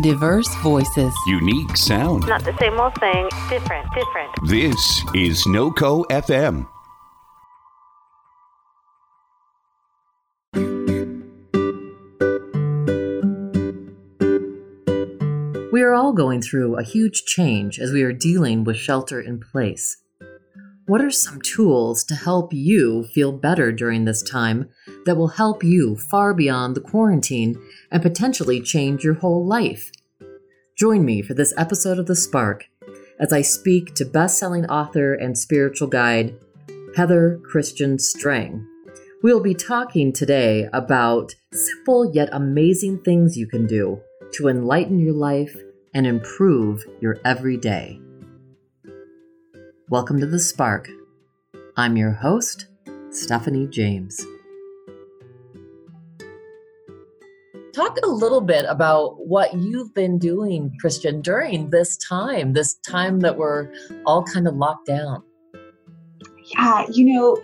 Diverse voices. Unique sound. Not the same old thing, different, different. This is NoCo FM. We are all going through a huge change as we are dealing with shelter in place. What are some tools to help you feel better during this time that will help you far beyond the quarantine and potentially change your whole life? Join me for this episode of The Spark as I speak to best-selling author and spiritual guide Heather Kristian Strang. We'll be talking today about simple yet amazing things you can do to enlighten your life and improve your everyday. Welcome to The Spark. I'm your host, Stephanie James. Talk a little bit about what you've been doing, Kristian, during this time, this time that we're all kind of locked down. Yeah, you know,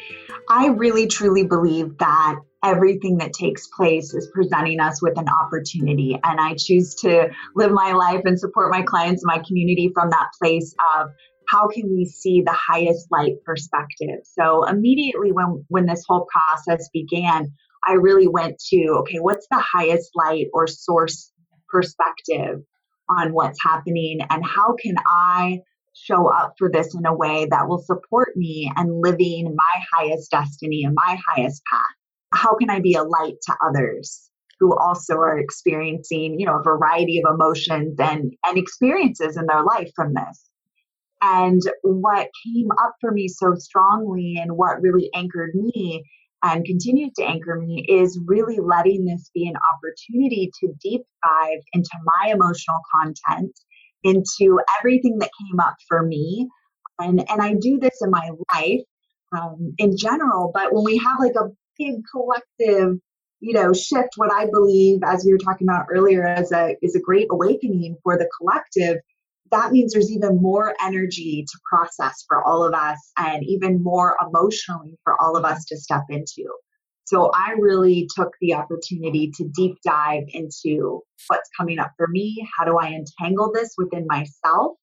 I really truly believe that everything that takes place is presenting us with an opportunity. And I choose to live my life and support my clients and my community from that place of how can we see the highest light perspective. So immediately when when this whole process began, I really went to okay, what's the highest light or source perspective on what's happening and how can I show up for this in a way that will support me and living my highest destiny and my highest path how can I be a light to others who also are experiencing, you know, a variety of emotions and, and experiences in their life from this? And what came up for me so strongly and what really anchored me and continues to anchor me is really letting this be an opportunity to deep dive into my emotional content, into everything that came up for me. And, and I do this in my life um, in general, but when we have like a big collective you know shift what i believe as we were talking about earlier as a is a great awakening for the collective that means there's even more energy to process for all of us and even more emotionally for all of us to step into. So i really took the opportunity to deep dive into what's coming up for me. How do i entangle this within myself?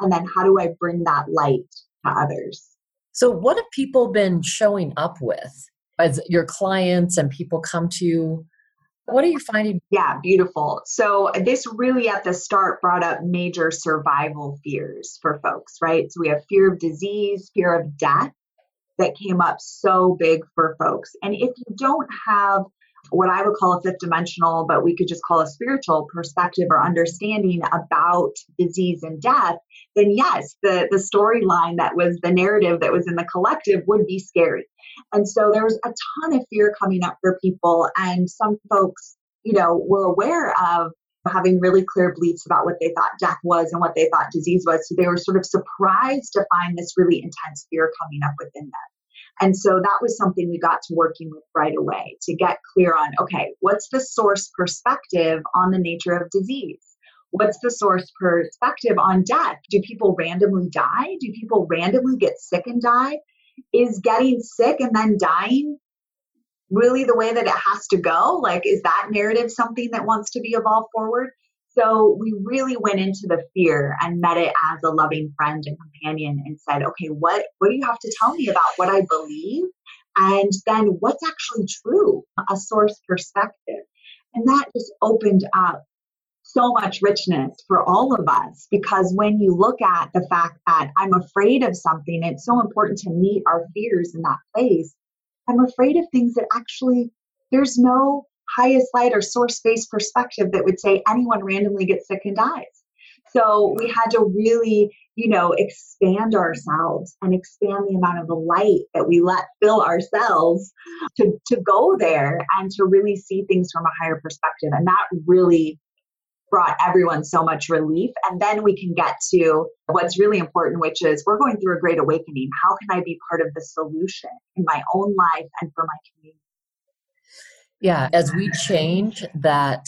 And then how do i bring that light to others? So what have people been showing up with as your clients and people come to you what are you finding? Yeah beautiful. So uh, this really at the start brought up major survival fears for folks right? So we have fear of disease fear of death that came up so big for folks. And if you don't have what I would call a fifth dimensional, but we could just call a spiritual perspective or understanding about disease and death, then yes, the, the storyline that was the narrative that was in the collective would be scary. And so there was a ton of fear coming up for people. And some folks, you know, were aware of having really clear beliefs about what they thought death was and what they thought disease was. So they were sort of surprised to find this really intense fear coming up within them. And so that was something we got to working with right away to get clear on okay, what's the source perspective on the nature of disease? What's the source perspective on death? Do people randomly die? Do people randomly get sick and die? Is getting sick and then dying really the way that it has to go? Like, is that narrative something that wants to be evolved forward? So we really went into the fear and met it as a loving friend and companion and said, okay, what, what do you have to tell me about what I believe? And then what's actually true, a source perspective. And that just opened up so much richness for all of us because when you look at the fact that I'm afraid of something, it's so important to meet our fears in that place. I'm afraid of things that actually there's no highest light or source based perspective that would say anyone randomly gets sick and dies. So we had to really, you know, expand ourselves and expand the amount of the light that we let fill ourselves to, to go there and to really see things from a higher perspective. And that really brought everyone so much relief. And then we can get to what's really important, which is we're going through a great awakening. How can I be part of the solution in my own life and for my community? Yeah, as we change that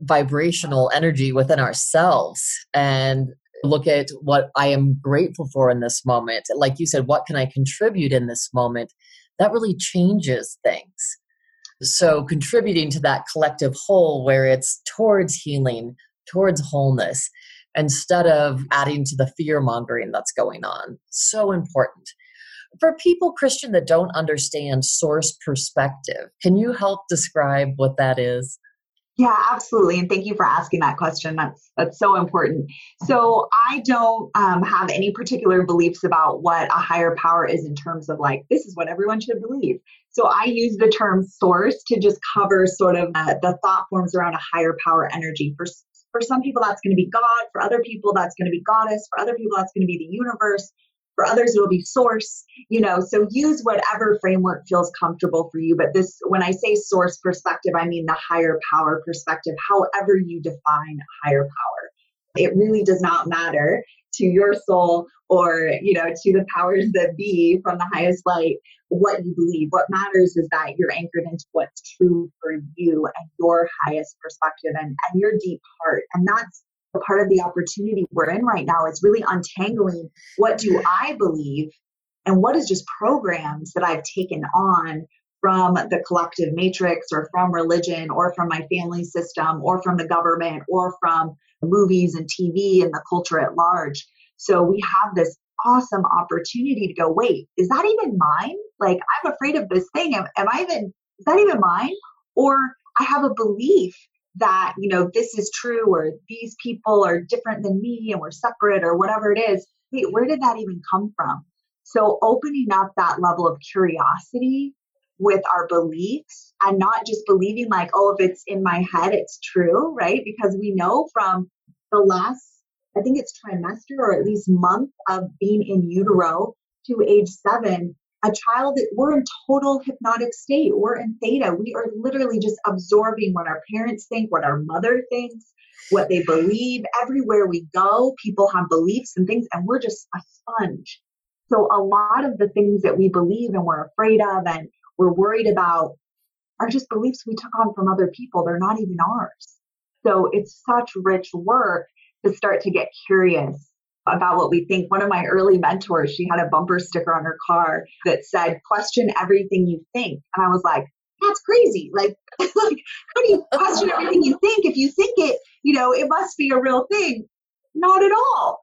vibrational energy within ourselves and look at what I am grateful for in this moment, like you said, what can I contribute in this moment? That really changes things. So, contributing to that collective whole where it's towards healing, towards wholeness instead of adding to the fear mongering that's going on. So important. For people, Kristian, that don't understand source perspective, can you help describe what that is? Yeah, absolutely. And thank you for asking that question. That's that's so important. So I don't um, have any particular beliefs about what a higher power is in terms of like this is what everyone should believe. So I use the term source to just cover sort of uh, the thought forms around a higher power energy. For for some people, that's going to be God. For other people, that's going to be goddess. For other people, that's going to be the universe. For others, it'll be source, you know, so use whatever framework feels comfortable for you. But this, when I say source perspective, I mean the higher power perspective, however you define higher power. It really does not matter to your soul or, you know, to the powers that be from the highest light what you believe. What matters is that you're anchored into what's true for you and your highest perspective and, and your deep heart. And that's part of the opportunity we're in right now is really untangling what do I believe and what is just programs that I've taken on from the collective matrix or from religion or from my family system or from the government or from movies and TV and the culture at large. So we have this awesome opportunity to go, wait, is that even mine? Like, I'm afraid of this thing. Am, am I even, is that even mine? Or I have a belief that you know this is true or these people are different than me and we're separate or whatever it is wait where did that even come from? So opening up that level of curiosity with our beliefs and not just believing like oh if it's in my head it's true right? Because we know from the last i think it's trimester or at least month of being in utero to age seven a child that we're in total hypnotic state. We're in theta. We are literally just absorbing what our parents think, what our mother thinks, what they believe. Everywhere we go, people have beliefs and things, and we're just a sponge. So a lot of the things that we believe and we're afraid of and we're worried about are just beliefs we took on from other people. They're not even ours. So it's such rich work to start to get curious about what we think. One of my early mentors, she had a bumper sticker on her car that said, question everything you think. And I was like, that's crazy. Like, like how do you question everything you think? If you think it, you know, it must be a real thing. Not at all.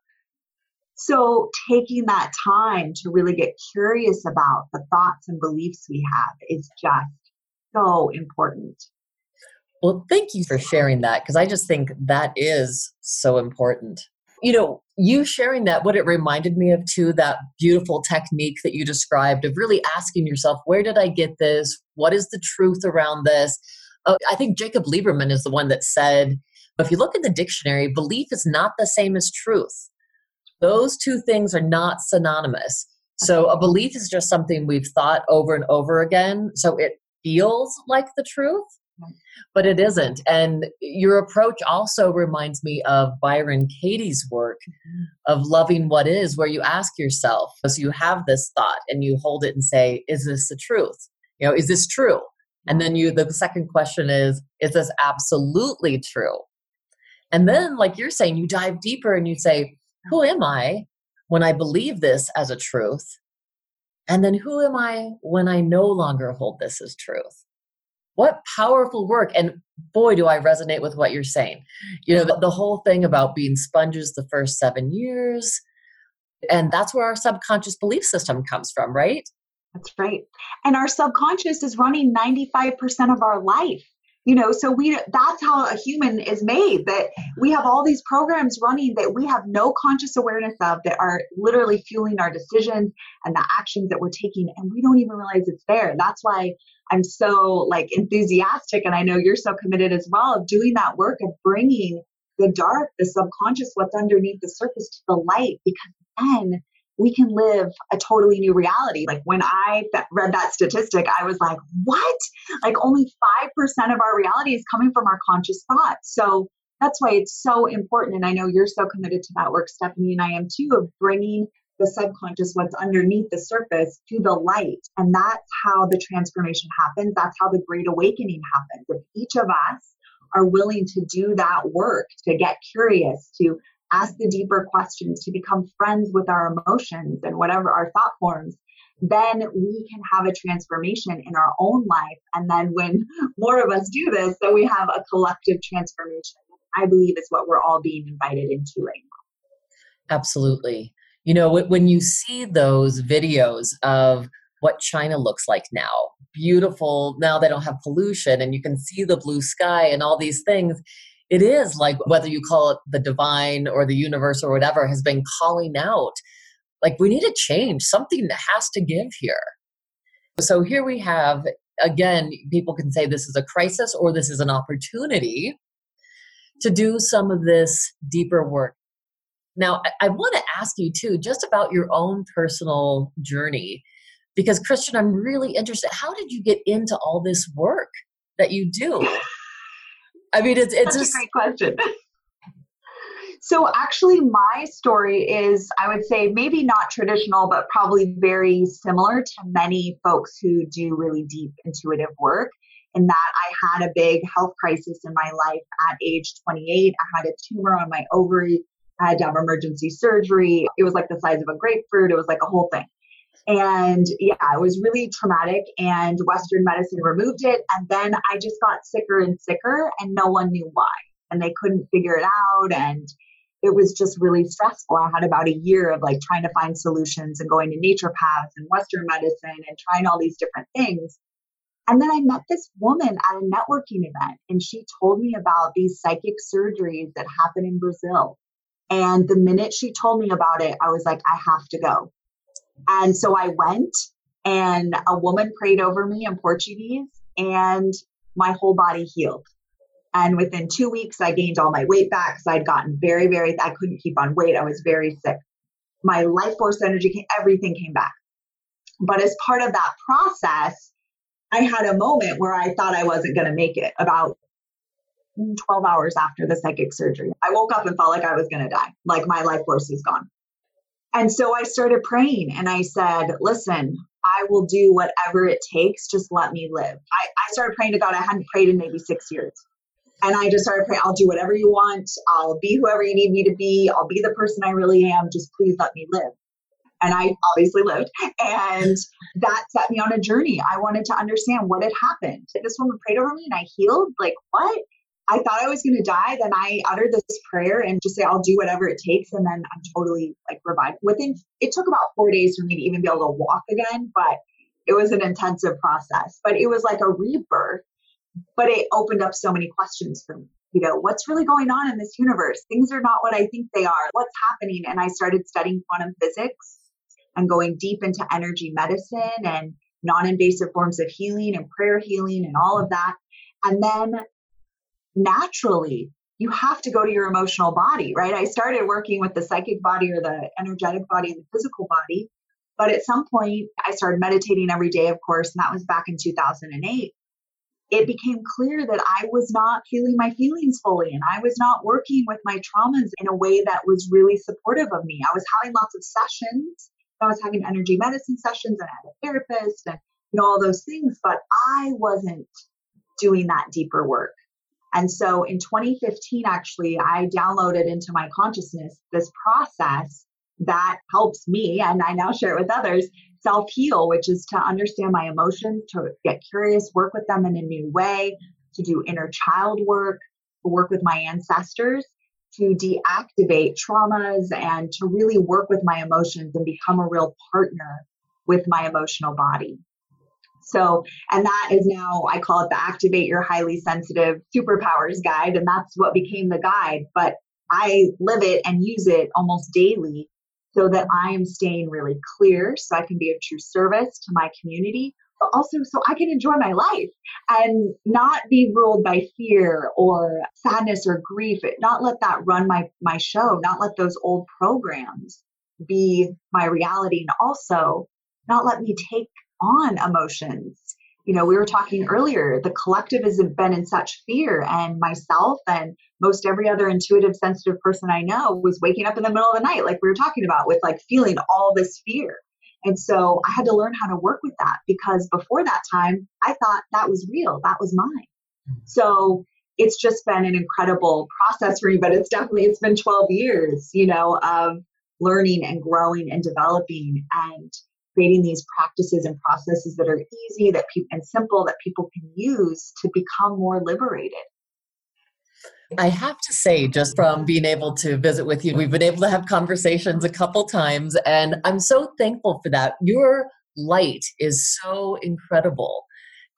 So taking that time to really get curious about the thoughts and beliefs we have is just so important. Well, thank you for sharing that because I just think that is so important you know, you sharing that, what it reminded me of too, that beautiful technique that you described of really asking yourself, where did I get this? What is the truth around this? Uh, I think Jacob Liberman is the one that said, if you look in the dictionary, belief is not the same as truth. Those two things are not synonymous. So a belief is just something we've thought over and over again. So it feels like the truth, but it isn't. And your approach also reminds me of Byron Katie's work mm-hmm. of loving what is, where you ask yourself, so you have this thought and you hold it and say, is this the truth? You know, is this true? And then you, the second question is, is this absolutely true? And then, like you're saying, you dive deeper and you say, who am I when I believe this as a truth? And then who am I when I no longer hold this as truth? What powerful work and boy do i resonate with what you're saying. You know the, the, whole thing about being sponges the first seven years and that's where our subconscious belief system comes from right? That's right. And our subconscious is running 95% of our life you know so we that's how a human is made that we have all these programs running that we have no conscious awareness of that are literally fueling our decisions and the actions that we're taking and we don't even realize it's there. That's why i'm so like enthusiastic and i know you're so committed as well of doing that work of bringing the dark the subconscious what's underneath the surface to the light because then we can live a totally new reality. Like when I read that statistic, I was like, what? Like only 5% of our reality is coming from our conscious thoughts. So that's why it's so important. And I know you're so committed to that work, Stephanie, and I am too, of bringing the subconscious, what's underneath the surface, to the light. And that's how the transformation happens. That's how the great awakening happens. If each of us are willing to do that work, to get curious, to ask the deeper questions, to become friends with our emotions and whatever our thought forms, then we can have a transformation in our own life. And then when more of us do this, then we have a collective transformation. I believe is what we're all being invited into right now. Absolutely. You know, when you see those videos of what China looks like now, beautiful, now they don't have pollution and you can see the blue sky and all these things. It is like whether you call it the divine or the universe or whatever has been calling out. Like we need a change, something has to give here. So here we have, again, people can say this is a crisis or this is an opportunity to do some of this deeper work. Now, I, I want to ask you too, just about your own personal journey, because Kristian, I'm really interested. How did you get into all this work that you do? I mean, it's it's just a great question. So, actually, my story is, I would say, maybe not traditional, but probably very similar to many folks who do really deep intuitive work. In that I had a big health crisis in my life at age 28. I had a tumor on my ovary. I had to have emergency surgery. It was like the size of a grapefruit. It was like a whole thing. And yeah, it was really traumatic, and Western medicine removed it. And then I just got sicker and sicker, and no one knew why. And they couldn't figure it out. And it was just really stressful. I had about a year of like trying to find solutions and going to naturopaths and Western medicine and trying all these different things. And then I met this woman at a networking event, and she told me about these psychic surgeries that happen in Brazil. And the minute she told me about it, I was like, I have to go. And so I went, and a woman prayed over me in Portuguese, and my whole body healed. And within two weeks, I gained all my weight back because I'd gotten very, very, I couldn't keep on weight. I was very sick. My life force energy, everything came back. But as part of that process, I had a moment where I thought I wasn't going to make it about 12 hours after the psychic surgery. I woke up and felt like I was going to die, like my life force was gone. And so I started praying and I said, Listen, I will do whatever it takes. Just let me live. I, I started praying to God. I hadn't prayed in maybe six years. And I just started praying, I'll do whatever you want. I'll be whoever you need me to be. I'll be the person I really am. Just please let me live. And I obviously lived. And that set me on a journey. I wanted to understand what had happened. This woman prayed over me and I healed. Like, what? I thought I was going to die. Then I uttered this prayer and just say, I'll do whatever it takes. And then I'm totally like revived. Within, it took about four days for me to even be able to walk again, but it was an intensive process. But it was like a rebirth, but it opened up so many questions for me. You know, what's really going on in this universe? Things are not what I think they are. What's happening? And I started studying quantum physics and going deep into energy medicine and non invasive forms of healing and prayer healing and all of that. And then naturally you have to go to your emotional body, right? I started working with the psychic body or the energetic body and the physical body. But at some point, I started meditating every day, of course, and that was back in 2008. It became clear that I was not feeling my feelings fully and I was not working with my traumas in a way that was really supportive of me. I was having lots of sessions. I was having energy medicine sessions and I had a therapist and you know all those things, but I wasn't doing that deeper work. And so in 2015, actually, I downloaded into my consciousness this process that helps me, and I now share it with others, self heal, which is to understand my emotions, to get curious, work with them in a new way, to do inner child work, to work with my ancestors, to deactivate traumas, and to really work with my emotions and become a real partner with my emotional body. So, and that is now, I call it the Activate Your Highly Sensitive Superpowers Guide. And that's what became the guide. But I live it and use it almost daily so that I am staying really clear so I can be of true service to my community, but also so I can enjoy my life and not be ruled by fear or sadness or grief. Not let that run my, my show, not let those old programs be my reality. And also not let me take on emotions. You know, we were talking earlier, the collective has been in such fear, and myself and most every other intuitive, sensitive person I know was waking up in the middle of the night, like we were talking about, with like feeling all this fear. And so I had to learn how to work with that because before that time, I thought that was real, that was mine. Mm-hmm. So it's just been an incredible process for me, but it's definitely, it's been 12 years, you know, of learning and growing and developing. And creating these practices and processes that are easy that pe- and simple that people can use to become more liberated I have to say, just from being able to visit with you, we've been able to have conversations a couple times, and I'm so thankful for that. Your light is so incredible.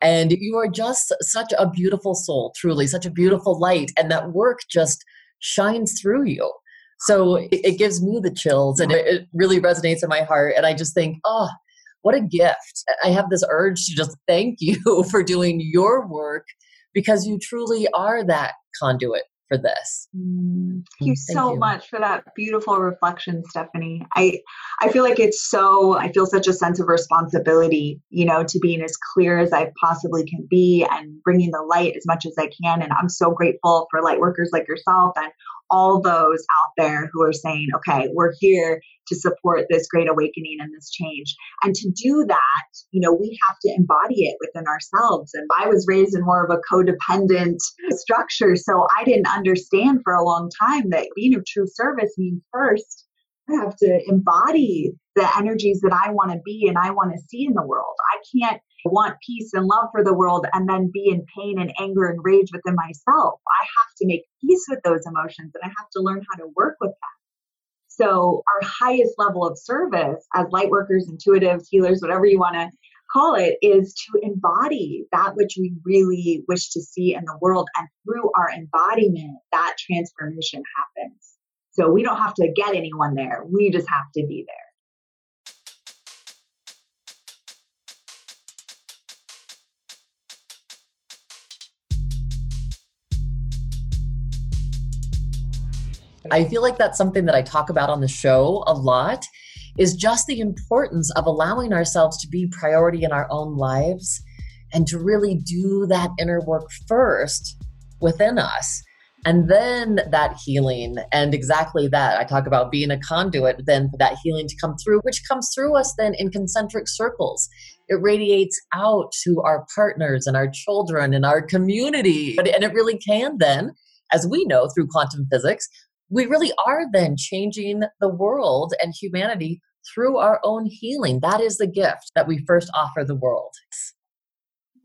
And you are just such a beautiful soul, truly, such a beautiful light. And that work just shines through you. So it, it gives me the chills and it, it really resonates in my heart. And I just think, oh, what a gift. I have this urge to just thank you for doing your work because you truly are that conduit for this. Mm, thank you Thank so you. much for that beautiful reflection, Stephanie. I I feel like it's so I feel such a sense of responsibility, you know, to being as clear as I possibly can be and bringing the light as much as I can. And I'm so grateful for light workers like yourself and all those out there who are saying, okay, we're here to support this great awakening and this change. And to do that, you know, we have to embody it within ourselves. And I was raised in more of a codependent structure. So I didn't understand for a long time that being of true service means first, I have to embody the energies that I want to be and I want to see in the world. I can't want peace and love for the world and then be in pain and anger and rage within myself. I have to make peace with those emotions and I have to learn how to work with them. So, our highest level of service as light workers, intuitives, healers, whatever you want to call it, is to embody that which we really wish to see in the world. And through our embodiment, that transformation happens. So, we don't have to get anyone there, we just have to be there. I feel like that's something that I talk about on the show a lot is just the importance of allowing ourselves to be priority in our own lives and to really do that inner work first within us. And then that healing, and exactly that. I talk about being a conduit, then for that healing to come through, which comes through us then in concentric circles. It radiates out to our partners and our children and our community. And it really can then, as we know through quantum physics, we really are then changing the world and humanity through our own healing. That is the gift that we first offer the world.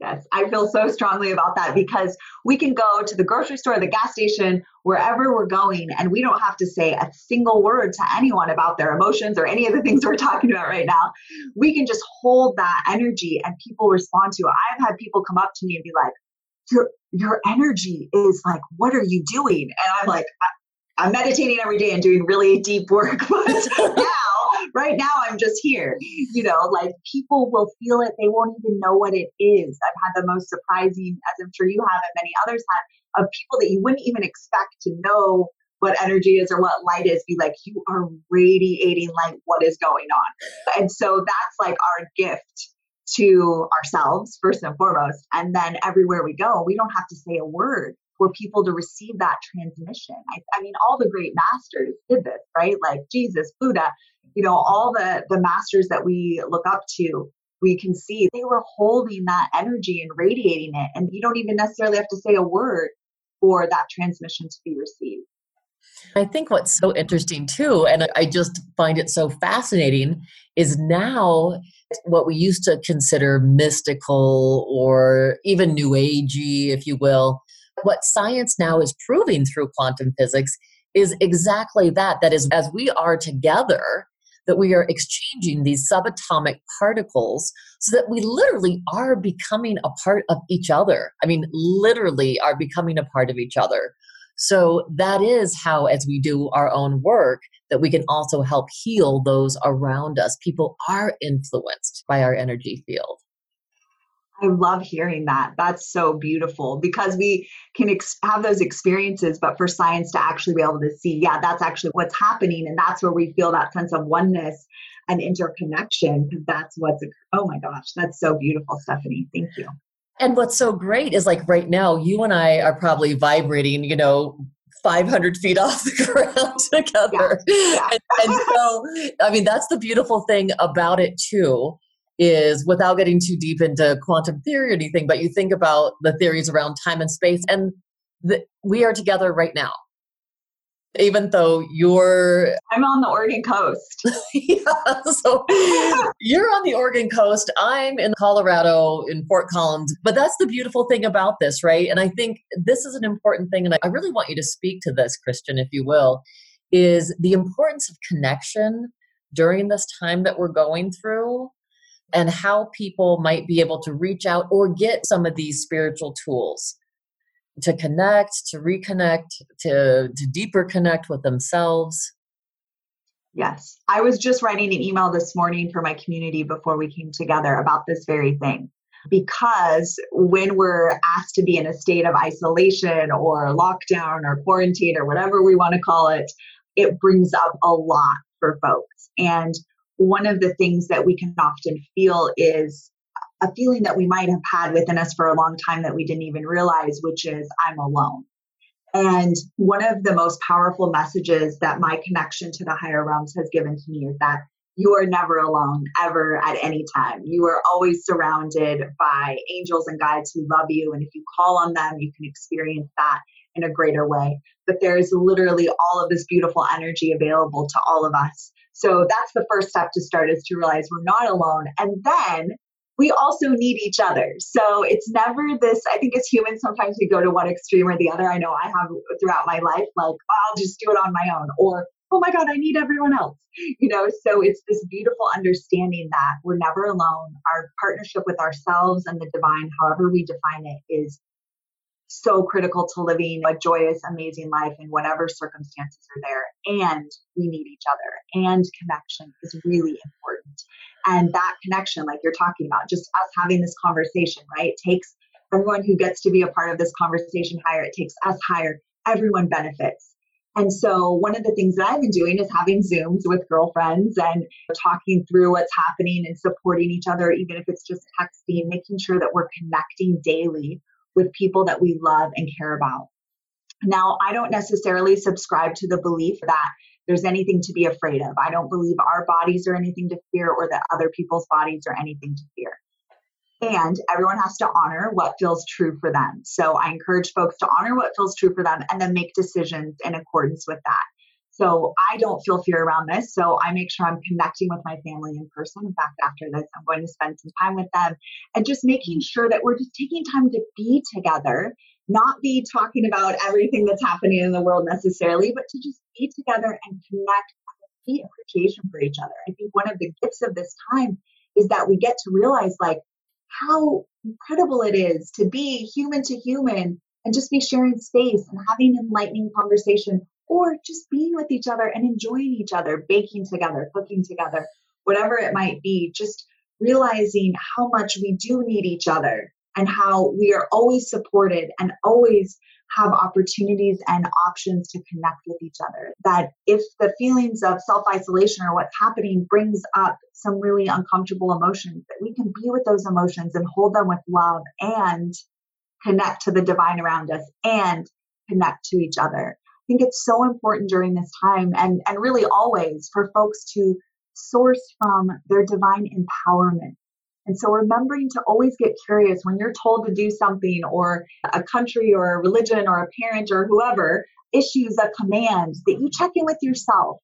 Yes, I feel so strongly about that because we can go to the grocery store, the gas station, wherever we're going, and we don't have to say a single word to anyone about their emotions or any of the things we're talking about right now. We can just hold that energy and people respond to it. I've had people come up to me and be like, your your energy is like, what are you doing? And I'm like, I'm meditating every day and doing really deep work, but now, right now, I'm just here. You know, like people will feel it, they won't even know what it is. I've had the most surprising, as I'm sure you have and many others have, of people that you wouldn't even expect to know what energy is or what light is. Be like, you are radiating light. What is going on? And so that's like our gift to ourselves, first and foremost. And then everywhere we go, we don't have to say a word for people to receive that transmission. I, I, mean, all the great masters did this, right? Like Jesus, Buddha, you know, all the the masters that we look up to, we can see they were holding that energy and radiating it, and you don't even necessarily have to say a word for that transmission to be received. I think what's so interesting too, and I just find it so fascinating, is now what we used to consider mystical or even new agey, if you will, what science now is proving through quantum physics is exactly that. That is, as we are together, that we are exchanging these subatomic particles so that we literally are becoming a part of each other. I mean, literally are becoming a part of each other. So that is how, as we do our own work, that we can also help heal those around us. People are influenced by our energy field. I love hearing that. That's so beautiful because we can ex- have those experiences, but for science to actually be able to see, yeah, that's actually what's happening. And that's where we feel that sense of oneness and interconnection because that's what's, oh my gosh, that's so beautiful, Stephanie. Thank you. And what's so great is like right now, you and I are probably vibrating, you know, 500 feet off the ground together. Yeah. Yeah. And, and so, I mean, that's the beautiful thing about it too is without getting too deep into quantum theory or anything, but you think about the theories around time and space, and the, we are together right now. even though you're I'm on the Oregon coast. yeah, so you're on the Oregon coast. I'm in Colorado in Fort Collins. But that's the beautiful thing about this, right? And I think this is an important thing. And I really want you to speak to this, Kristian, if you will, is the importance of connection during this time that we're going through and how people might be able to reach out or get some of these spiritual tools to connect, to reconnect, to, to deeper connect with themselves. Yes. I was just writing an email this morning for my community before we came together about this very thing. Because when we're asked to be in a state of isolation or lockdown or quarantine or whatever we want to call it, it brings up a lot for folks. And one of the things that we can often feel is a feeling that we might have had within us for a long time that we didn't even realize, which is, I'm alone. And one of the most powerful messages that my connection to the higher realms has given to me is that you are never alone, ever at any time. You are always surrounded by angels and guides who love you. And if you call on them, you can experience that in a greater way. But there's literally all of this beautiful energy available to all of us. So that's the first step to start is to realize we're not alone. And then we also need each other. So it's never this, I think as humans, sometimes we go to one extreme or the other. I know I have throughout my life, like, oh, I'll just do it on my own, or, oh my God, I need everyone else. You know, so it's this beautiful understanding that we're never alone. Our partnership with ourselves and the divine, however we define it, is so critical to living a joyous, amazing life in whatever circumstances are there. And we need each other, and connection is really important. And that connection, like you're talking about, just us having this conversation, right? It takes everyone who gets to be a part of this conversation higher, it takes us higher. Everyone benefits. And so, one of the things that I've been doing is having Zooms with girlfriends and talking through what's happening and supporting each other, even if it's just texting, making sure that we're connecting daily with people that we love and care about. Now, I don't necessarily subscribe to the belief that there's anything to be afraid of. I don't believe our bodies are anything to fear or that other people's bodies are anything to fear. And everyone has to honor what feels true for them. So I encourage folks to honor what feels true for them and then make decisions in accordance with that. So I don't feel fear around this. So I make sure I'm connecting with my family in person. In fact, after this, I'm going to spend some time with them and just making sure that we're just taking time to be together not be talking about everything that's happening in the world necessarily, but to just be together and connect, be appreciation for each other. I think one of the gifts of this time is that we get to realize like how incredible it is to be human to human and just be sharing space and having enlightening conversation or just being with each other and enjoying each other, baking together, cooking together, whatever it might be, just realizing how much we do need each other and how we are always supported and always have opportunities and options to connect with each other. That if the feelings of self isolation or what's happening brings up some really uncomfortable emotions, that we can be with those emotions and hold them with love and connect to the divine around us and connect to each other. I think it's so important during this time and, and really always for folks to source from their divine empowerment and so remembering to always get curious when you're told to do something or a country or a religion or a parent or whoever issues a command that you check in with yourself.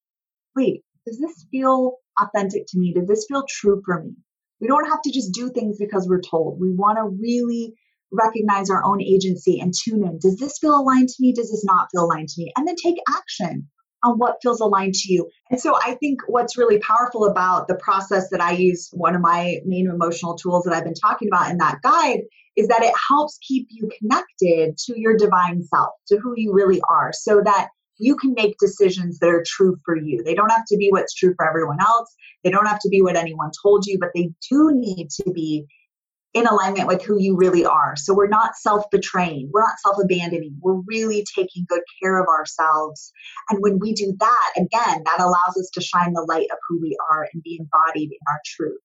Wait, does this feel authentic to me? Does this feel true for me? We don't have to just do things because we're told. We want to really recognize our own agency and tune in. Does this feel aligned to me? Does this not feel aligned to me? And then take action on what feels aligned to you. And so I think what's really powerful about the process that I use, one of my main emotional tools that I've been talking about in that guide, is that it helps keep you connected to your divine self, to who you really are, so that you can make decisions that are true for you. They don't have to be what's true for everyone else. They don't have to be what anyone told you, but they do need to be in alignment with who you really are. So we're not self betraying, we're not self abandoning, we're really taking good care of ourselves. And when we do that, again, that allows us to shine the light of who we are and be embodied in our truth.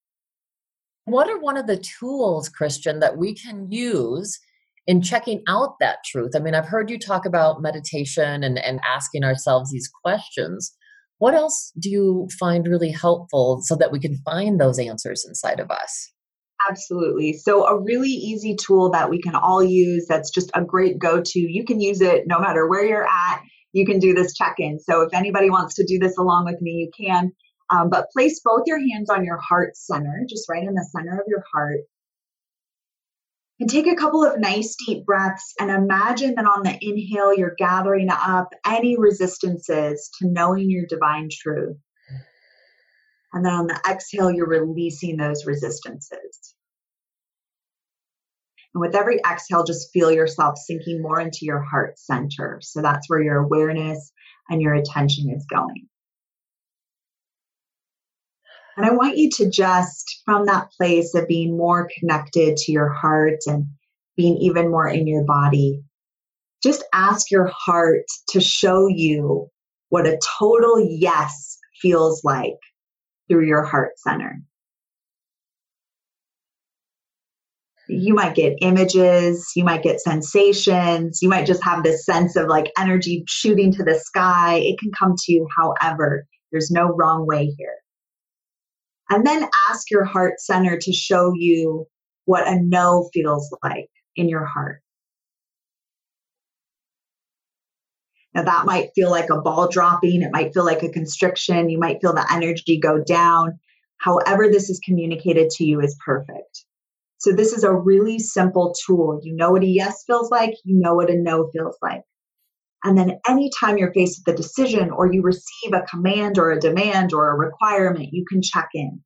What are one of the tools, Kristian, that we can use in checking out that truth? I mean, I've heard you talk about meditation and, and asking ourselves these questions. What else do you find really helpful so that we can find those answers inside of us? Absolutely. So, a really easy tool that we can all use that's just a great go to. You can use it no matter where you're at you can do this check in. So if anybody wants to do this along with me, you can. Um, but place both your hands on your heart center, just right in the center of your heart. And take a couple of nice deep breaths and imagine that on the inhale, you're gathering up any resistances to knowing your divine truth. And then on the exhale, you're releasing those resistances. And with every exhale, just feel yourself sinking more into your heart center. So that's where your awareness and your attention is going. And I want you to just, from that place of being more connected to your heart and being even more in your body, just ask your heart to show you what a total yes feels like through your heart center. You might get images, you might get sensations, you might just have this sense of like energy shooting to the sky. It can come to you however. There's no wrong way here. And then ask your heart center to show you what a no feels like in your heart. Now, that might feel like a ball dropping, it might feel like a constriction, you might feel the energy go down. However, this is communicated to you is perfect. So, this is a really simple tool. You know what a yes feels like, you know what a no feels like. And then anytime you're faced with a decision or you receive a command or a demand or a requirement, you can check in.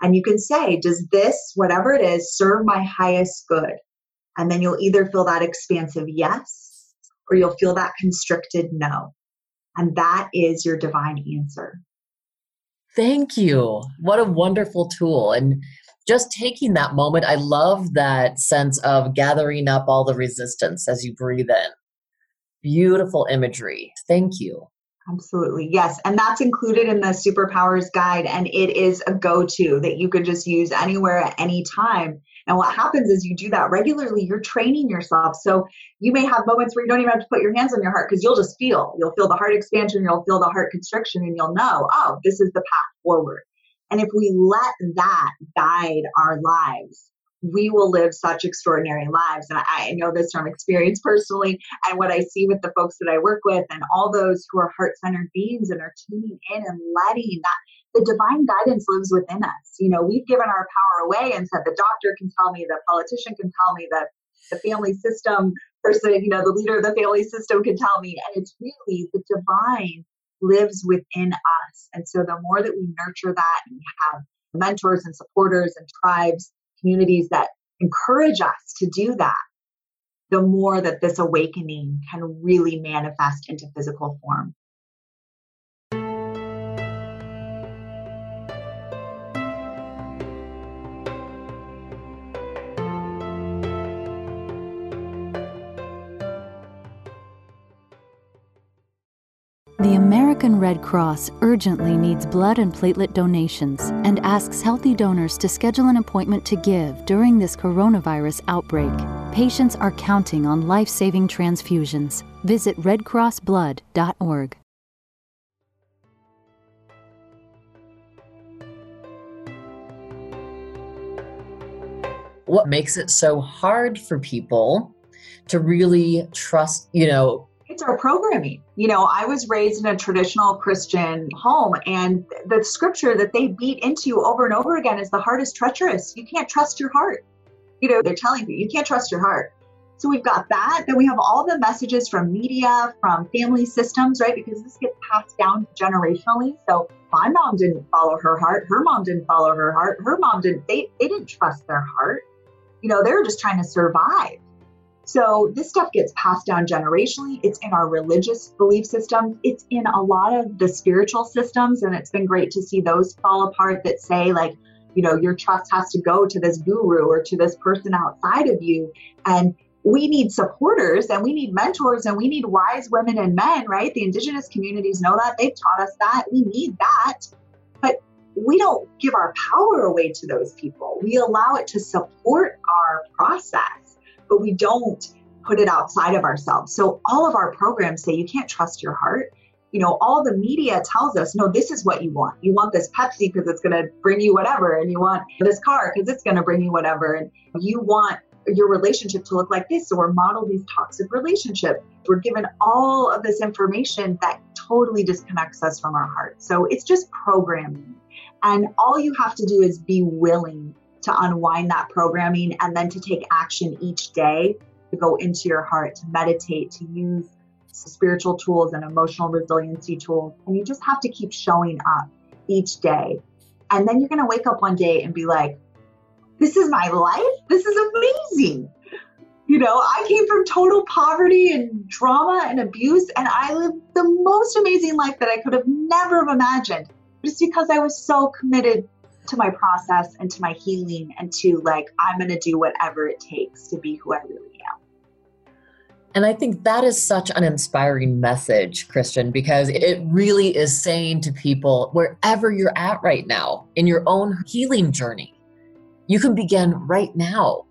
And you can say, does this, whatever it is, serve my highest good? And then you'll either feel that expansive yes or you'll feel that constricted no. And that is your divine answer. Thank you. What a wonderful tool. And just taking that moment, I love that sense of gathering up all the resistance as you breathe in. Beautiful imagery. Thank you. Absolutely. Yes. And that's included in the superpowers guide. And it is a go to that you could just use anywhere at any time. And what happens is you do that regularly, you're training yourself. So you may have moments where you don't even have to put your hands on your heart because you'll just feel. You'll feel the heart expansion, you'll feel the heart constriction, and you'll know, oh, this is the path forward. And if we let that guide our lives, we will live such extraordinary lives. And I, know this from experience personally and what I see with the folks that I work with and all those who are heart centered beings and are tuning in and letting that the divine guidance lives within us. You know, we've given our power away and said the doctor can tell me, the politician can tell me, that the family system person, you know, the leader of the family system can tell me. And it's really the divine lives within us. And so the more that we nurture that and we have mentors and supporters and tribes communities that encourage us to do that, the more that this awakening can really manifest into physical form. The American Red Cross urgently needs blood and platelet donations and asks healthy donors to schedule an appointment to give during this coronavirus outbreak. Patients are counting on life saving transfusions. Visit redcrossblood.org. What makes it so hard for people to really trust, you know, it's our programming. You know, I was raised in a traditional Christian home, and the scripture that they beat into you over and over again is the heart is treacherous. You can't trust your heart. You know, they're telling you, you can't trust your heart. So we've got that. Then we have all the messages from media, from family systems, right? Because this gets passed down generationally. So my mom didn't follow her heart. Her mom didn't follow her heart. Her mom didn't, they, they didn't trust their heart. You know, they were just trying to survive. So this stuff gets passed down generationally. It's in our religious belief systems. It's in a lot of the spiritual systems. And it's been great to see those fall apart that say, like, you know, your trust has to go to this guru or to this person outside of you. And we need supporters and we need mentors and we need wise women and men, right? The indigenous communities know that. They've taught us that. We need that. But we don't give our power away to those people. We allow it to support our process but we don't put it outside of ourselves. So all of our programs say you can't trust your heart. You know, all the media tells us, no, this is what you want. You want this Pepsi because it's going to bring you whatever, and you want this car because it's going to bring you whatever, and you want your relationship to look like this or model these toxic relationships. We're given all of this information that totally disconnects us from our heart. So it's just programming. And all you have to do is be willing to unwind that programming and then to take action each day to go into your heart, to meditate, to use spiritual tools and emotional resiliency tools. And you just have to keep showing up each day. And then you're going to wake up one day and be like, this is my life. This is amazing. You know, I came from total poverty and drama and abuse, and I lived the most amazing life that I could have never imagined just because I was so committed to my process and to my healing and to like, I'm going to do whatever it takes to be who I really am. And I think that is such an inspiring message, Kristian, because it really is saying to people wherever you're at right now in your own healing journey, you can begin right now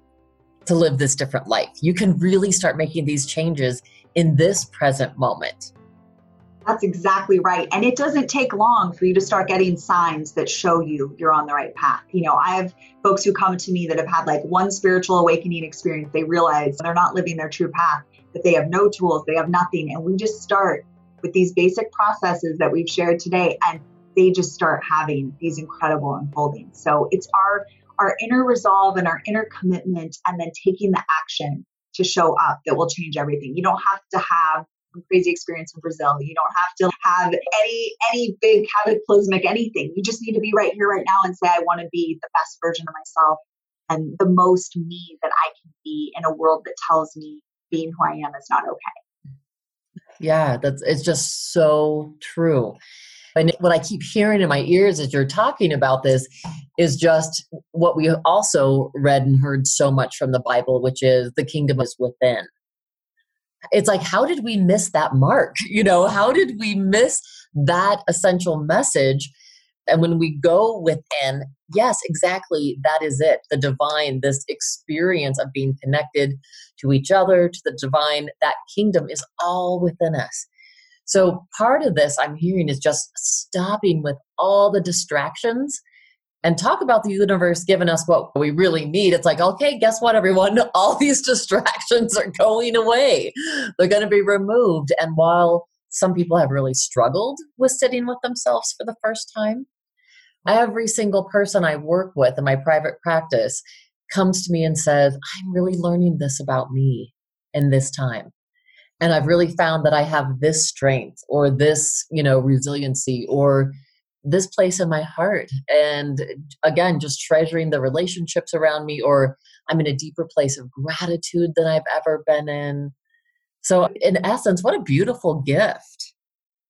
to live this different life. You can really start making these changes in this present moment. That's exactly right. And it doesn't take long for you to start getting signs that show you you're on the right path. You know, I have folks who come to me that have had like one spiritual awakening experience. They realize they're not living their true path, that they have no tools, they have nothing. And we just start with these basic processes that we've shared today, and they just start having these incredible unfoldings. So it's our our inner resolve and our inner commitment and then taking the action to show up that will change everything. You don't have to have crazy experience in Brazil. You don't have to have any any big cataclysmic anything. You just need to be right here, right now, and say, I want to be the best version of myself and the most me that I can be in a world that tells me being who I am is not okay. Yeah, that's it's just so true. And what I keep hearing in my ears as you're talking about this is just what we also read and heard so much from the Bible, which is the kingdom is within. It's like, how did we miss that mark? You know, how did we miss that essential message? And when we go within, yes, exactly, that is it. The divine, this experience of being connected to each other, to the divine, that kingdom is all within us. So part of this I'm hearing is just stopping with all the distractions and talk about the universe giving us what we really need. It's like, okay, guess what, everyone? All these distractions are going away. They're going to be removed. And while some people have really struggled with sitting with themselves for the first time, every single person I work with in my private practice comes to me and says, I'm really learning this about me in this time and i've really found that i have this strength or this you know resiliency or this place in my heart and again just treasuring the relationships around me or i'm in a deeper place of gratitude than i've ever been in. So in essence what a beautiful gift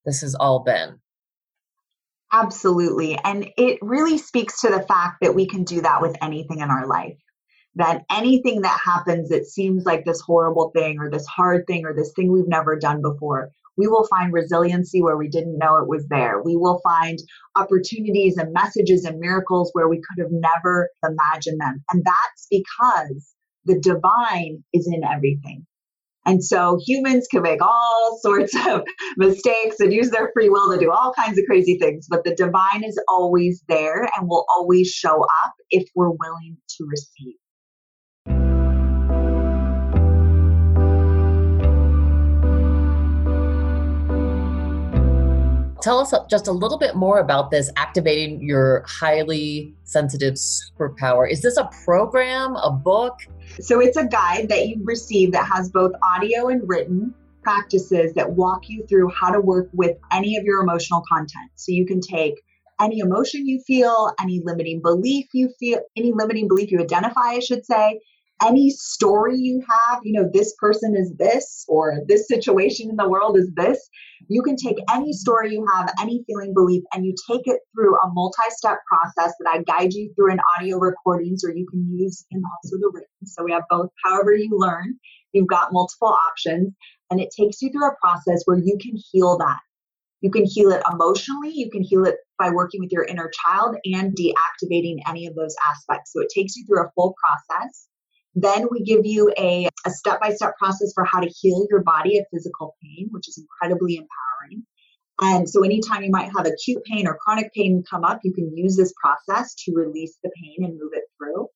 this has all been. Absolutely and it really speaks to the fact that we can do that with anything in our life. That anything that happens that seems like this horrible thing or this hard thing or this thing we've never done before, we will find resiliency where we didn't know it was there. We will find opportunities and messages and miracles where we could have never imagined them. And that's because the divine is in everything. And so humans can make all sorts of mistakes and use their free will to do all kinds of crazy things, but the divine is always there and will always show up if we're willing to receive. Tell us just a little bit more about this activating your highly sensitive superpower. Is this a program, a book? So it's a guide that you receive that has both audio and written practices that walk you through how to work with any of your emotional content. So you can take any emotion you feel, any limiting belief you feel, any limiting belief you identify, I should say, any story you have, you know, this person is this or this situation in the world is this, you can take any story you have, any feeling, belief, and you take it through a multi step process that I guide you through in audio recordings or you can use in also the written. So we have both, however you learn, you've got multiple options, and it takes you through a process where you can heal that. You can heal it emotionally, you can heal it by working with your inner child and deactivating any of those aspects. So it takes you through a full process. Then we give you a, step-by-step process for how to heal your body of physical pain, which is incredibly empowering. And so anytime you might have acute pain or chronic pain come up, you can use this process to release the pain and move it through.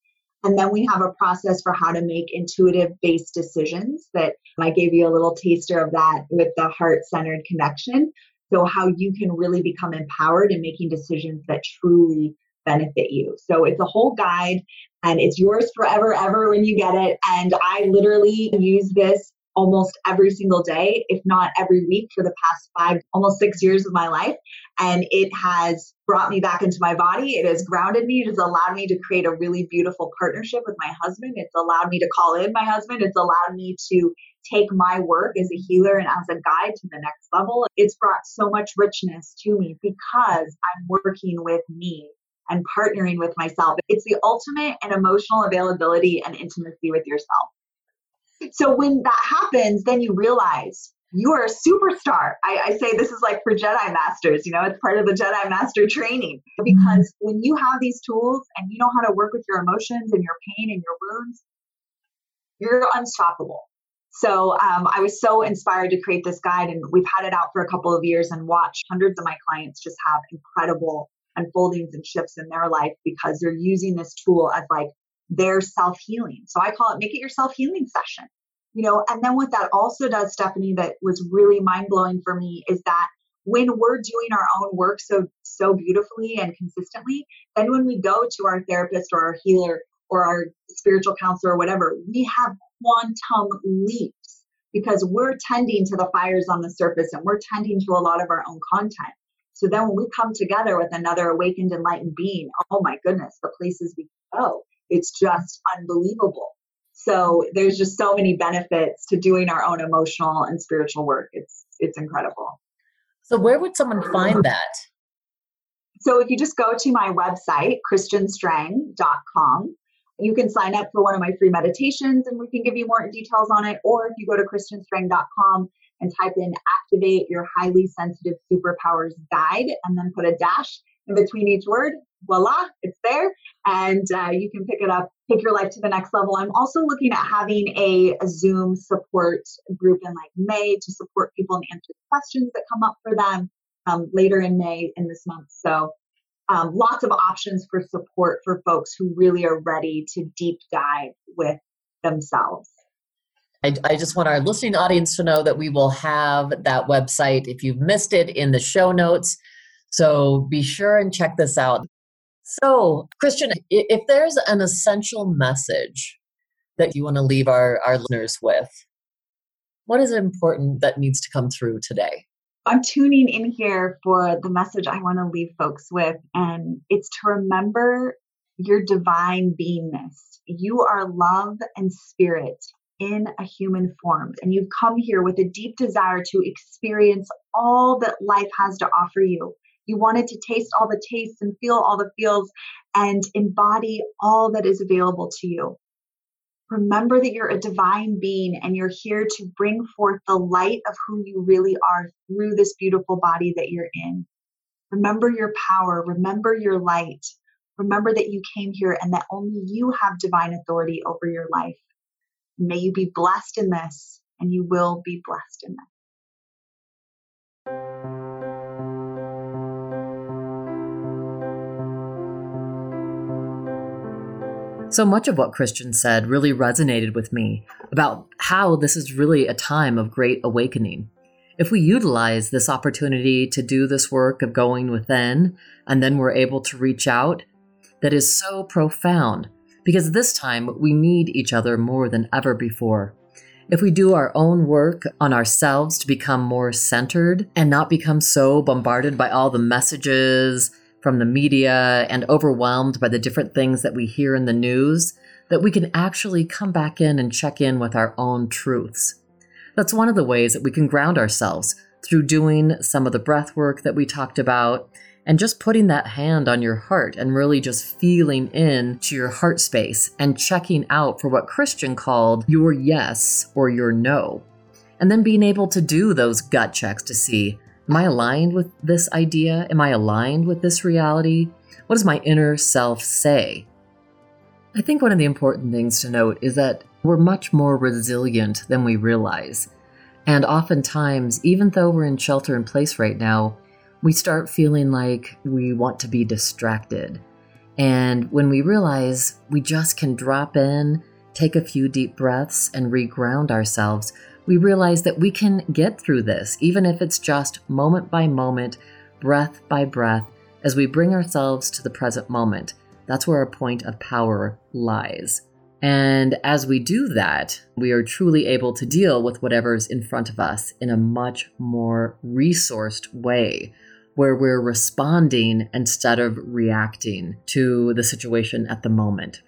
And then we have a process for how to make intuitive based decisions that I gave you a little taster of that with the heart centered connection. So, how you can really become empowered in making decisions that truly benefit you. So, it's a whole guide and it's yours forever, ever when you get it. And I literally use this almost every single day, if not every week, for the past five, almost six years of my life. And it has brought me back into my body. It has grounded me. It has allowed me to create a really beautiful partnership with my husband. It's allowed me to call in my husband. It's allowed me to take my work as a healer and as a guide to the next level. It's brought so much richness to me because I'm working with me and partnering with myself. It's the ultimate in emotional availability and intimacy with yourself. So when that happens, then you realize you are a superstar. I, I, say this is like for Jedi Masters, you know, it's part of the Jedi Master training. Because when you have these tools and you know how to work with your emotions and your pain and your wounds, you're unstoppable. So um, I was so inspired to create this guide, and we've had it out for a couple of years and watched hundreds of my clients just have incredible unfoldings and shifts in their life because they're using this tool as like their self healing. So I call it make it your self healing session. You know, and then what that also does, Stephanie, that was really mind blowing for me is that when we're doing our own work so so beautifully and consistently, then when we go to our therapist or our healer or our spiritual counselor or whatever, we have quantum leaps because we're tending to the fires on the surface and we're tending to a lot of our own content. So then when we come together with another awakened, enlightened being, oh my goodness, the places we go it's just unbelievable. So there's just so many benefits to doing our own emotional and spiritual work. It's it's incredible. So where would someone find that? So if you just go to my website, kristianstrang.com, you can sign up for one of my free meditations and we can give you more details on it. Or if you go to kristianstrang.com and type in activate your highly sensitive superpowers guide and then put a dash in between each word, voila, it's there. And uh, you can pick it up, take your life to the next level. I'm also looking at having a, a Zoom support group in like May to support people and answer questions that come up for them um, later in May in this month. So um, lots of options for support for folks who really are ready to deep dive with themselves. I, I, just want our listening audience to know that we will have that website if you've missed it in the show notes. So be sure and check this out. So, Kristian, if there's an essential message that you want to leave our, our listeners with, what is important that needs to come through today? I'm tuning in here for the message I want to leave folks with, and it's to remember your divine beingness. You are love and spirit in a human form, and you've come here with a deep desire to experience all that life has to offer you. You wanted to taste all the tastes and feel all the feels and embody all that is available to you. Remember that you're a divine being and you're here to bring forth the light of who you really are through this beautiful body that you're in. Remember your power. Remember your light. Remember that you came here and that only you have divine authority over your life. May you be blessed in this, and you will be blessed in this. So much of what Kristian said really resonated with me about how this is really a time of great awakening. If we utilize this opportunity to do this work of going within, and then we're able to reach out, that is so profound because this time we need each other more than ever before. If we do our own work on ourselves to become more centered and not become so bombarded by all the messages from the media and overwhelmed by the different things that we hear in the news that we can actually come back in and check in with our own truths. That's one of the ways that we can ground ourselves through doing some of the breath work that we talked about and just putting that hand on your heart and really just feeling in to your heart space and checking out for what Kristian called your yes or your no. And then being able to do those gut checks to see Am I aligned with this idea? Am I aligned with this reality? What does my inner self say? I think one of the important things to note is that we're much more resilient than we realize. And oftentimes, even though we're in shelter in place right now, we start feeling like we want to be distracted. And when we realize we just can drop in, take a few deep breaths, and reground ourselves, we realize that we can get through this, even if it's just moment by moment, breath by breath, as we bring ourselves to the present moment. That's where our point of power lies. And as we do that, we are truly able to deal with whatever's in front of us in a much more resourced way, where we're responding instead of reacting to the situation at the moment.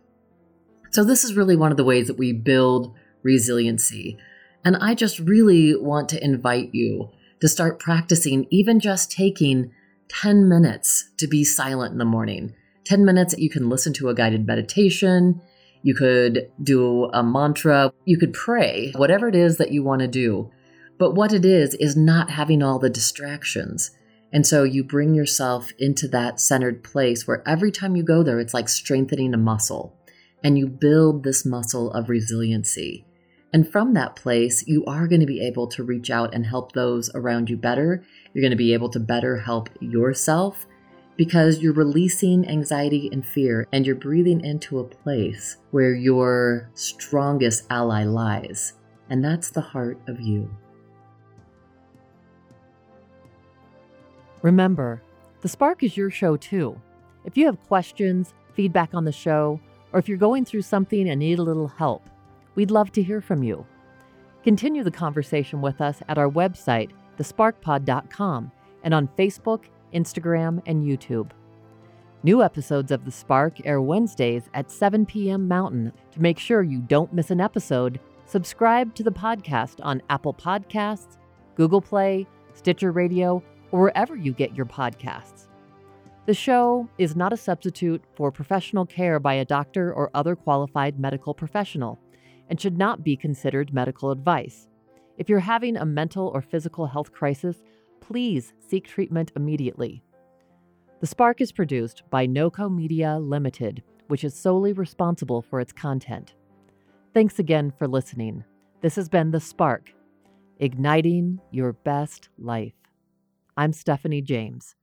So, this is really one of the ways that we build resiliency. And I just really want to invite you to start practicing even just taking 10 minutes to be silent in the morning. 10 minutes that you can listen to a guided meditation you could do a mantra. You could pray, whatever it is that you want to do. But what it is, is not having all the distractions. And so you bring yourself into that centered place where every time you go there, it's like strengthening a muscle. And you build this muscle of resiliency. And from that place, you are going to be able to reach out and help those around you better. You're going to be able to better help yourself because you're releasing anxiety and fear and you're breathing into a place where your strongest ally lies. And that's the heart of you. Remember, The Spark is your show too. If you have questions, feedback on the show, or if you're going through something and need a little help, we'd love to hear from you. Continue the conversation with us at our website, thesparkpod.com, and on Facebook Instagram, and YouTube. New episodes of The Spark air Wednesdays at 7 p.m. Mountain. To make sure you don't miss an episode, subscribe to the podcast on Apple Podcasts, Google Play, Stitcher Radio, or wherever you get your podcasts. The show is not a substitute for professional care by a doctor or other qualified medical professional and should not be considered medical advice. If you're having a mental or physical health crisis, please seek treatment immediately. The Spark is produced by NOCO Media Limited, which is solely responsible for its content. Thanks again for listening. This has been The Spark, igniting your best life. I'm Stephanie James.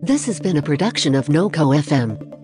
This has been a production of NOCO FM.